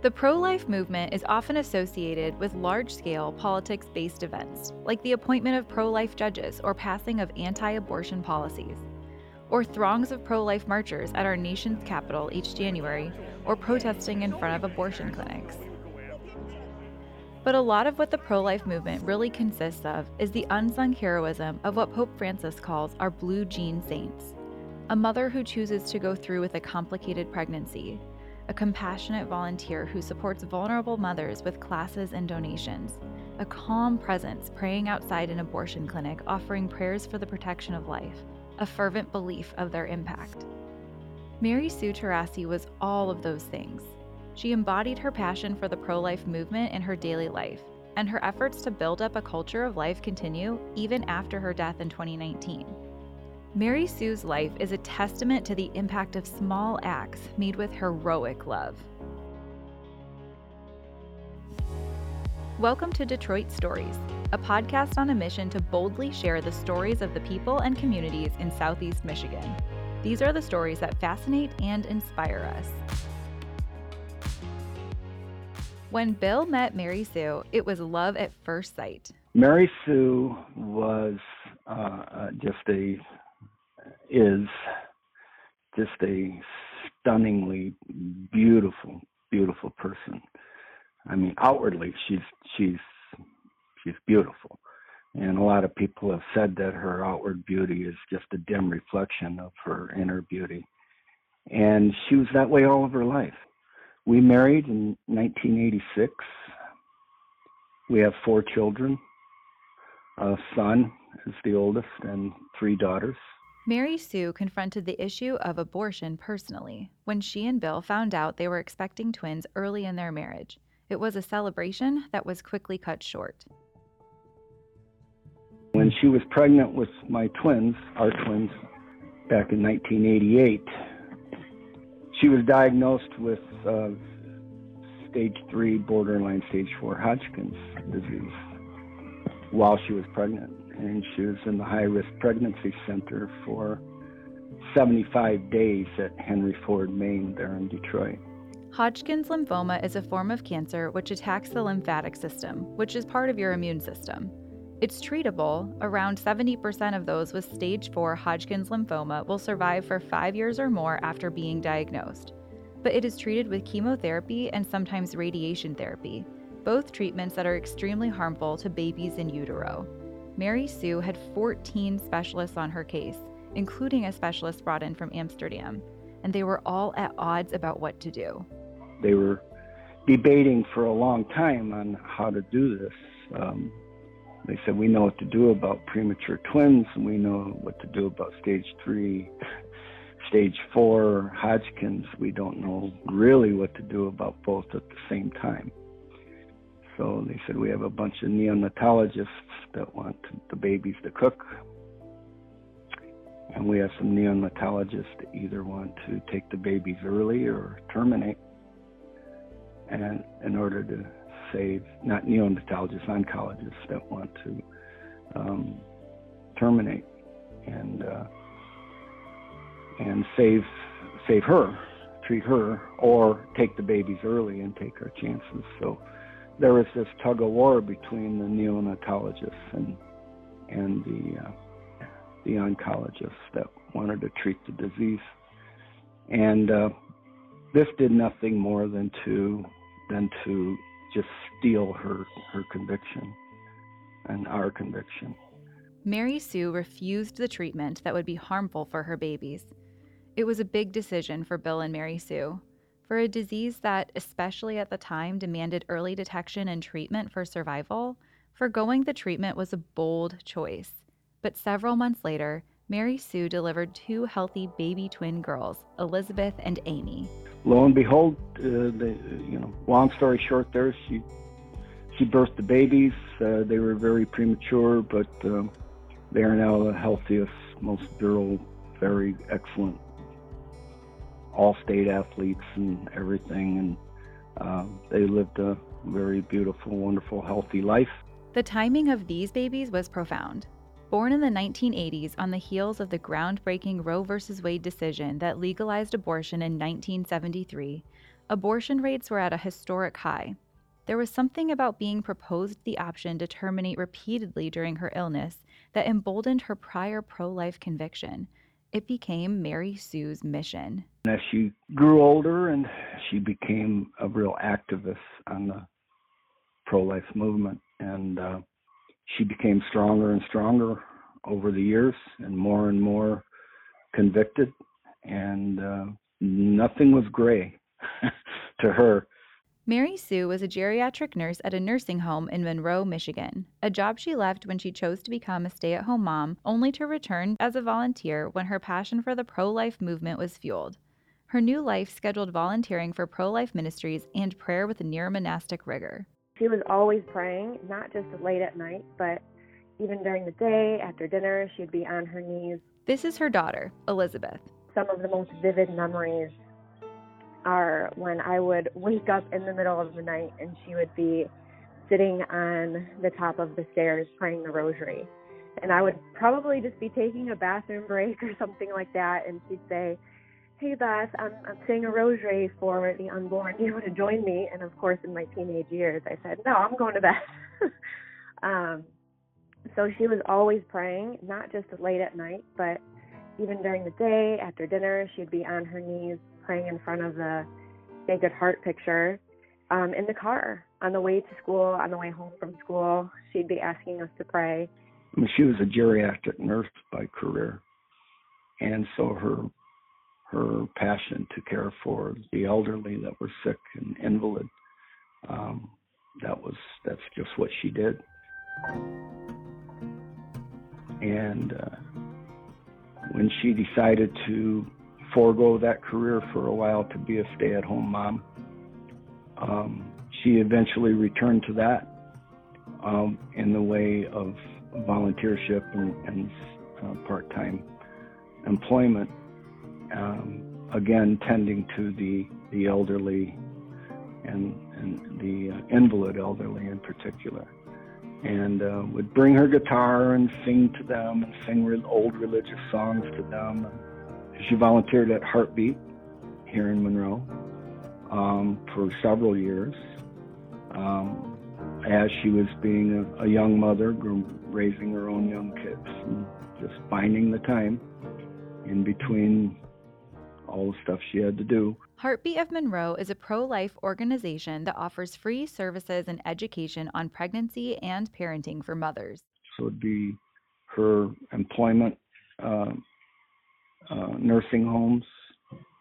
The pro life movement is often associated with large scale politics based events, like the appointment of pro life judges or passing of anti abortion policies, or throngs of pro life marchers at our nation's capital each January, or protesting in front of abortion clinics. But a lot of what the pro life movement really consists of is the unsung heroism of what Pope Francis calls our blue jean saints a mother who chooses to go through with a complicated pregnancy, a compassionate volunteer who supports vulnerable mothers with classes and donations, a calm presence praying outside an abortion clinic offering prayers for the protection of life, a fervent belief of their impact. Mary Sue Taurasi was all of those things. She embodied her passion for the pro life movement in her daily life, and her efforts to build up a culture of life continue even after her death in 2019. Mary Sue's life is a testament to the impact of small acts made with heroic love. Welcome to Detroit Stories, a podcast on a mission to boldly share the stories of the people and communities in Southeast Michigan. These are the stories that fascinate and inspire us. When Bill met Mary Sue, it was love at first sight. Mary Sue was uh, uh just a is just a stunningly beautiful, beautiful person. I mean, outwardly, she's she's she's beautiful, and a lot of people have said that her outward beauty is just a dim reflection of her inner beauty, and she was that way all of her life. We married in 1986. We have four children. A son is the oldest, and three daughters. Mary Sue confronted the issue of abortion personally when she and Bill found out they were expecting twins early in their marriage. It was a celebration that was quickly cut short. When she was pregnant with my twins, our twins, back in 1988, she was diagnosed with uh, stage three, borderline stage four Hodgkin's disease while she was pregnant and she was in the high risk pregnancy center for 75 days at Henry Ford, Main, there in Detroit. Hodgkin's lymphoma is a form of cancer which attacks the lymphatic system, which is part of your immune system. It's treatable. Around 70% of those with stage 4 Hodgkin's lymphoma will survive for five years or more after being diagnosed. But it is treated with chemotherapy and sometimes radiation therapy, both treatments that are extremely harmful to babies in utero. Mary Sue had 14 specialists on her case, including a specialist brought in from Amsterdam, and they were all at odds about what to do. They were debating for a long time on how to do this. Um, they said, We know what to do about premature twins, and we know what to do about stage three, stage four Hodgkin's. We don't know really what to do about both at the same time. So they said, We have a bunch of neonatologists that want the babies to cook. And we have some neonatologists that either want to take the babies early or terminate. And in order to save, not neonatologists, oncologists that want to um, terminate and uh, and save save her, treat her, or take the babies early and take our chances. So there was this tug of war between the neonatologists and and the uh, the oncologists that wanted to treat the disease, and uh, this did nothing more than to than to just steal her her conviction and our conviction. Mary Sue refused the treatment that would be harmful for her babies. It was a big decision for Bill and Mary Sue. For a disease that, especially at the time, demanded early detection and treatment for survival, foregoing the treatment was a bold choice. But several months later, Mary Sue delivered two healthy baby twin girls, Elizabeth and Amy. Lo and behold, uh, the, you know, long story short, there she she birthed the babies. Uh, they were very premature, but uh, they are now the healthiest, most virile, very excellent all state athletes and everything, and uh, they lived a very beautiful, wonderful, healthy life. The timing of these babies was profound. Born in the 1980s on the heels of the groundbreaking Roe v. Wade decision that legalized abortion in 1973, abortion rates were at a historic high. There was something about being proposed the option to terminate repeatedly during her illness that emboldened her prior pro life conviction. It became Mary Sue's mission. As she grew older and she became a real activist on the pro life movement, and uh, she became stronger and stronger over the years and more and more convicted, and uh, nothing was gray to her. Mary Sue was a geriatric nurse at a nursing home in Monroe, Michigan, a job she left when she chose to become a stay at home mom, only to return as a volunteer when her passion for the pro life movement was fueled. Her new life scheduled volunteering for pro life ministries and prayer with near monastic rigor. She was always praying, not just late at night, but even during the day, after dinner, she'd be on her knees. This is her daughter, Elizabeth. Some of the most vivid memories are when I would wake up in the middle of the night and she would be sitting on the top of the stairs praying the rosary. And I would probably just be taking a bathroom break or something like that. And she'd say, Hey, Beth, I'm, I'm saying a rosary for the unborn. Do you want to join me? And of course, in my teenage years, I said, No, I'm going to bed. um, so she was always praying, not just late at night, but even during the day, after dinner, she'd be on her knees praying in front of the Sacred Heart picture um, in the car on the way to school, on the way home from school. She'd be asking us to pray. She was a geriatric nurse by career, and so her her passion to care for the elderly that were sick and invalid um, that was that's just what she did and uh, when she decided to forego that career for a while to be a stay at home mom. Um, she eventually returned to that um, in the way of volunteership and, and uh, part time employment. Um, again, tending to the, the elderly and, and the uh, invalid elderly in particular. And uh, would bring her guitar and sing to them and sing re- old religious songs to them. She volunteered at Heartbeat here in Monroe um, for several years um, as she was being a, a young mother, raising her own young kids, and just finding the time in between all the stuff she had to do. Heartbeat of Monroe is a pro life organization that offers free services and education on pregnancy and parenting for mothers. So it'd be her employment uh, uh, nursing homes,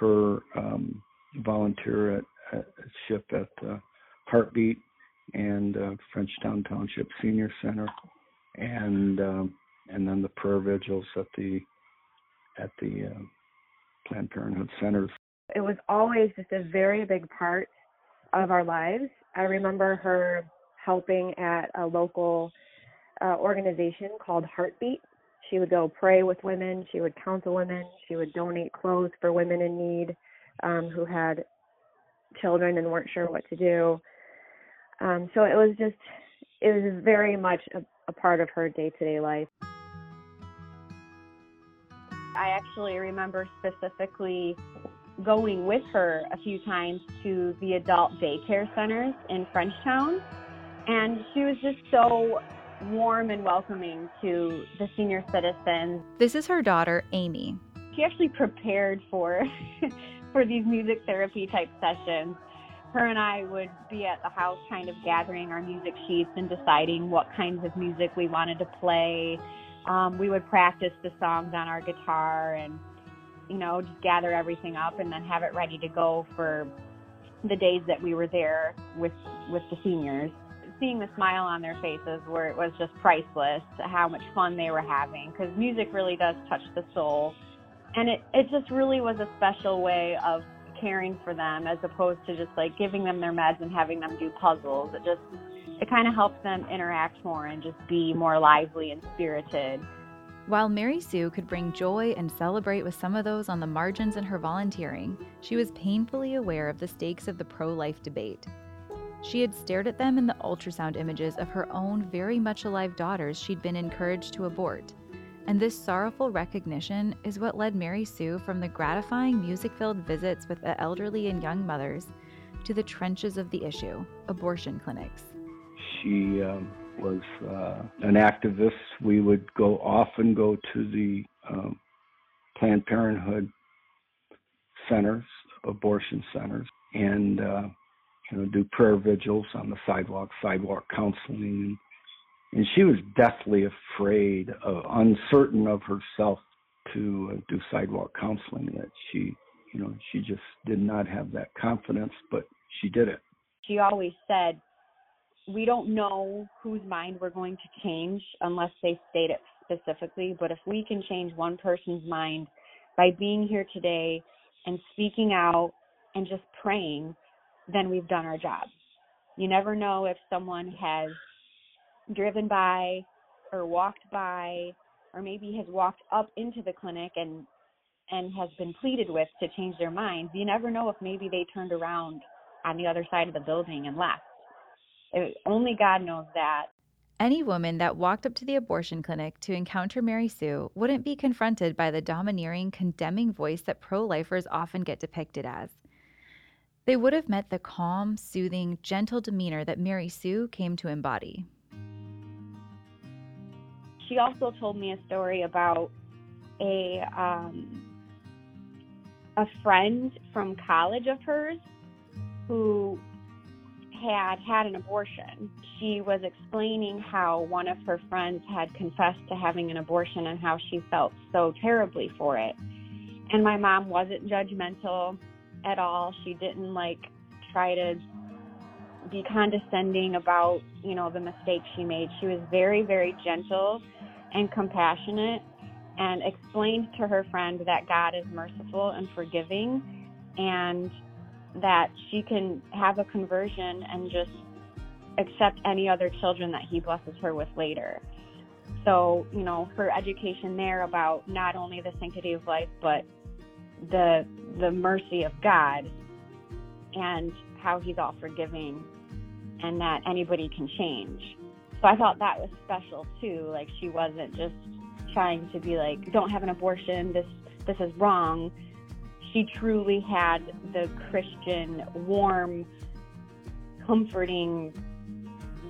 her um, volunteer at, at ship at uh, Heartbeat and uh, Frenchtown Township Senior Center, and um, and then the prayer vigils at the at the uh, Planned Parenthood centers. It was always just a very big part of our lives. I remember her helping at a local uh, organization called Heartbeat, she would go pray with women. She would counsel women. She would donate clothes for women in need um, who had children and weren't sure what to do. Um, so it was just, it was very much a, a part of her day to day life. I actually remember specifically going with her a few times to the adult daycare centers in Frenchtown. And she was just so warm and welcoming to the senior citizens. This is her daughter, Amy. She actually prepared for for these music therapy type sessions. Her and I would be at the house kind of gathering our music sheets and deciding what kinds of music we wanted to play. Um, we would practice the songs on our guitar and you know just gather everything up and then have it ready to go for the days that we were there with with the seniors. Seeing the smile on their faces where it was just priceless how much fun they were having because music really does touch the soul. And it, it just really was a special way of caring for them as opposed to just like giving them their meds and having them do puzzles. It just it kind of helps them interact more and just be more lively and spirited while Mary Sue could bring joy and celebrate with some of those on the margins in her volunteering, she was painfully aware of the stakes of the pro life debate. She had stared at them in the ultrasound images of her own very much alive daughters she'd been encouraged to abort. And this sorrowful recognition is what led Mary Sue from the gratifying music filled visits with the elderly and young mothers to the trenches of the issue abortion clinics. She um, was uh, an activist. We would go often go to the um, Planned Parenthood centers, abortion centers, and uh, you know do prayer vigils on the sidewalk, sidewalk counseling, and she was deathly afraid, of, uncertain of herself to uh, do sidewalk counseling. That she, you know, she just did not have that confidence, but she did it. She always said, "We don't know whose mind we're going to change unless they state it specifically. But if we can change one person's mind by being here today and speaking out and just praying, then we've done our job. You never know if someone has driven by or walked by or maybe has walked up into the clinic and and has been pleaded with to change their minds. You never know if maybe they turned around on the other side of the building and left. It, only God knows that. Any woman that walked up to the abortion clinic to encounter Mary Sue wouldn't be confronted by the domineering, condemning voice that pro lifers often get depicted as. They would have met the calm, soothing, gentle demeanor that Mary Sue came to embody. She also told me a story about a um, a friend from college of hers who had had an abortion. She was explaining how one of her friends had confessed to having an abortion and how she felt so terribly for it. And my mom wasn't judgmental at all. She didn't like try to be condescending about, you know, the mistake she made. She was very, very gentle and compassionate and explained to her friend that God is merciful and forgiving and that she can have a conversion and just accept any other children that he blesses her with later. So, you know, her education there about not only the sanctity of life but the the mercy of God and how he's all forgiving and that anybody can change. So I thought that was special too. Like she wasn't just trying to be like, don't have an abortion, this this is wrong. She truly had the Christian, warm, comforting,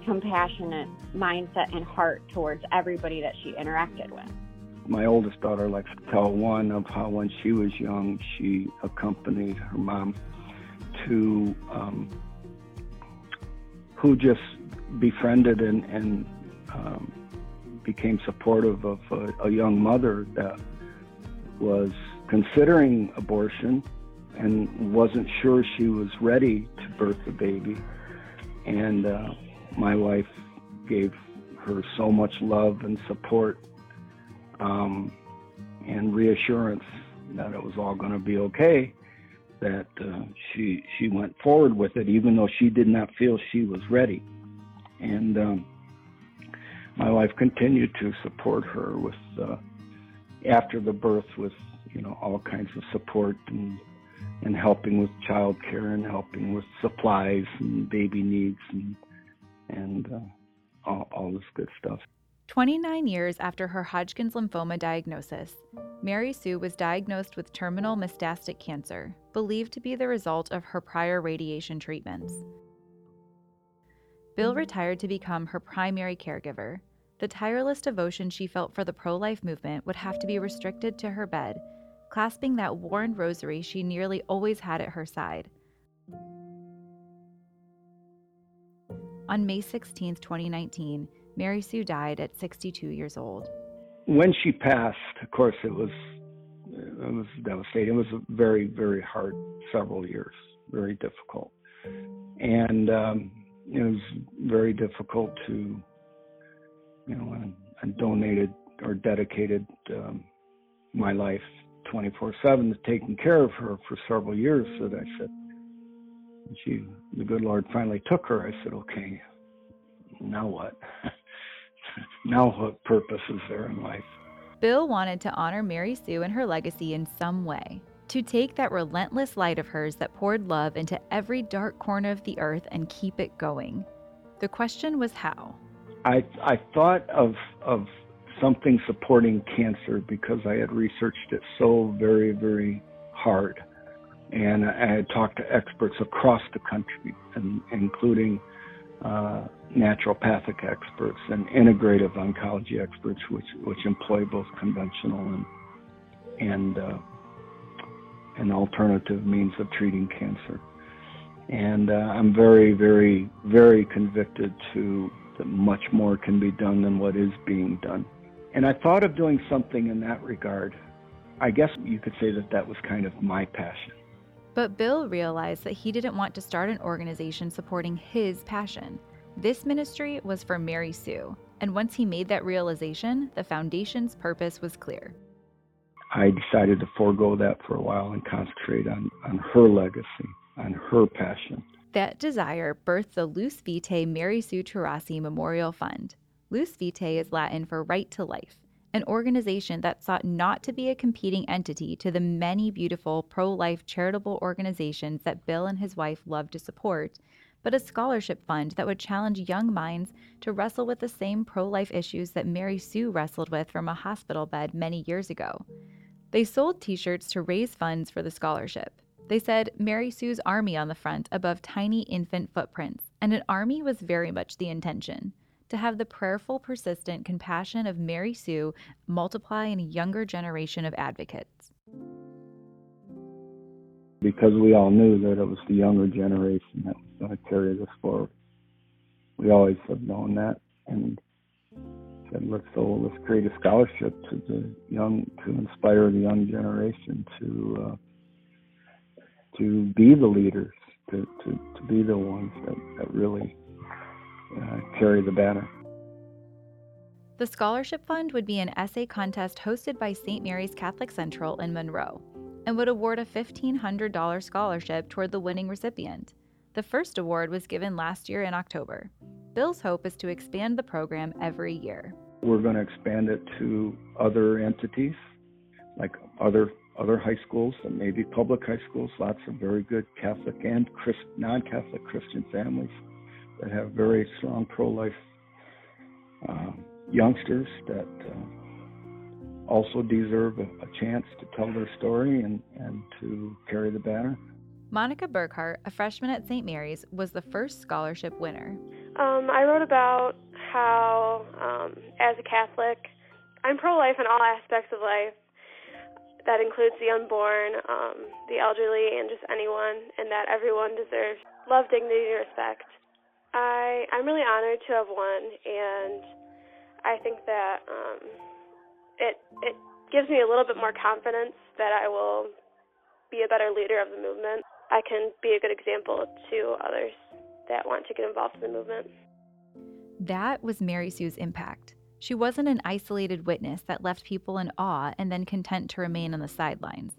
compassionate mindset and heart towards everybody that she interacted with. My oldest daughter likes to tell one of how when she was young, she accompanied her mom to um, who just befriended and, and um, became supportive of a, a young mother that was considering abortion and wasn't sure she was ready to birth a baby. And uh, my wife gave her so much love and support um, and reassurance that it was all going to be okay. That uh, she she went forward with it, even though she did not feel she was ready. And um, my wife continued to support her with uh, after the birth with you know all kinds of support and and helping with child care and helping with supplies and baby needs and and uh, all, all this good stuff. 29 years after her Hodgkin's lymphoma diagnosis, Mary Sue was diagnosed with terminal metastatic cancer, believed to be the result of her prior radiation treatments. Bill retired to become her primary caregiver. The tireless devotion she felt for the pro life movement would have to be restricted to her bed, clasping that worn rosary she nearly always had at her side. On May 16, 2019, Mary Sue died at 62 years old. When she passed, of course, it was it was devastating. It was a very, very hard several years, very difficult, and um, it was very difficult to, you know, I, donated or dedicated um, my life 24/7 to taking care of her for several years. So that I said, she, the good Lord finally took her. I said, okay, now what? now what purpose is there in life? Bill wanted to honor Mary Sue and her legacy in some way, to take that relentless light of hers that poured love into every dark corner of the earth and keep it going. The question was how. I I thought of of something supporting cancer because I had researched it so very very hard. And I had talked to experts across the country, and, including uh, naturopathic experts and integrative oncology experts, which which employ both conventional and and uh, an alternative means of treating cancer. And uh, I'm very, very, very convicted to that much more can be done than what is being done. And I thought of doing something in that regard. I guess you could say that that was kind of my passion. But Bill realized that he didn't want to start an organization supporting his passion. This ministry was for Mary Sue, and once he made that realization, the foundation's purpose was clear. I decided to forego that for a while and concentrate on, on her legacy, on her passion. That desire birthed the Luce Vitae Mary Sue Taurasi Memorial Fund. Luce Vitae is Latin for right to life, an organization that sought not to be a competing entity to the many beautiful pro life charitable organizations that Bill and his wife love to support, but a scholarship fund that would challenge young minds to wrestle with the same pro life issues that Mary Sue wrestled with from a hospital bed many years ago. They sold t shirts to raise funds for the scholarship. They said Mary Sue's army on the front above tiny infant footprints, and an army was very much the intention to have the prayerful, persistent compassion of Mary Sue multiply in a younger generation of advocates. Because we all knew that it was the younger generation that was going to carry this forward. We always have known that, and said, let's so let's create a scholarship to the young to inspire the young generation to uh, to be the leaders, to, to, to be the ones that, that really uh, carry the banner. The scholarship fund would be an essay contest hosted by St. Mary's Catholic Central in Monroe and would award a $1,500 scholarship toward the winning recipient. The first award was given last year in October. Bill's hope is to expand the program every year. We're going to expand it to other entities, like other other high schools, and maybe public high schools. Lots of very good Catholic and non-Catholic Christian families that have very strong pro-life uh, youngsters that uh, also deserve a, a, chance to tell their story and, and to carry the banner. Monica Burkhart, a freshman at St. Mary's, was the first scholarship winner. Um, I wrote about how, um, as a Catholic, I'm pro life in all aspects of life. That includes the unborn, um, the elderly, and just anyone, and that everyone deserves love, dignity, and respect. I I'm really honored to have won, and I think that um, it it gives me a little bit more confidence that I will be a better leader of the movement. I can be a good example to others that want to get involved in the movement. That was Mary Sue's impact. She wasn't an isolated witness that left people in awe and then content to remain on the sidelines.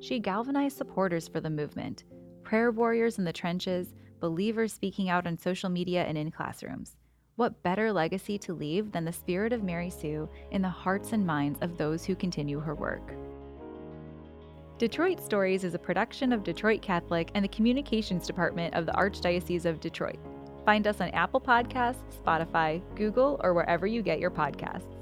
She galvanized supporters for the movement, prayer warriors in the trenches, believers speaking out on social media and in classrooms. What better legacy to leave than the spirit of Mary Sue in the hearts and minds of those who continue her work? Detroit Stories is a production of Detroit Catholic and the Communications Department of the Archdiocese of Detroit. Find us on Apple Podcasts, Spotify, Google, or wherever you get your podcasts.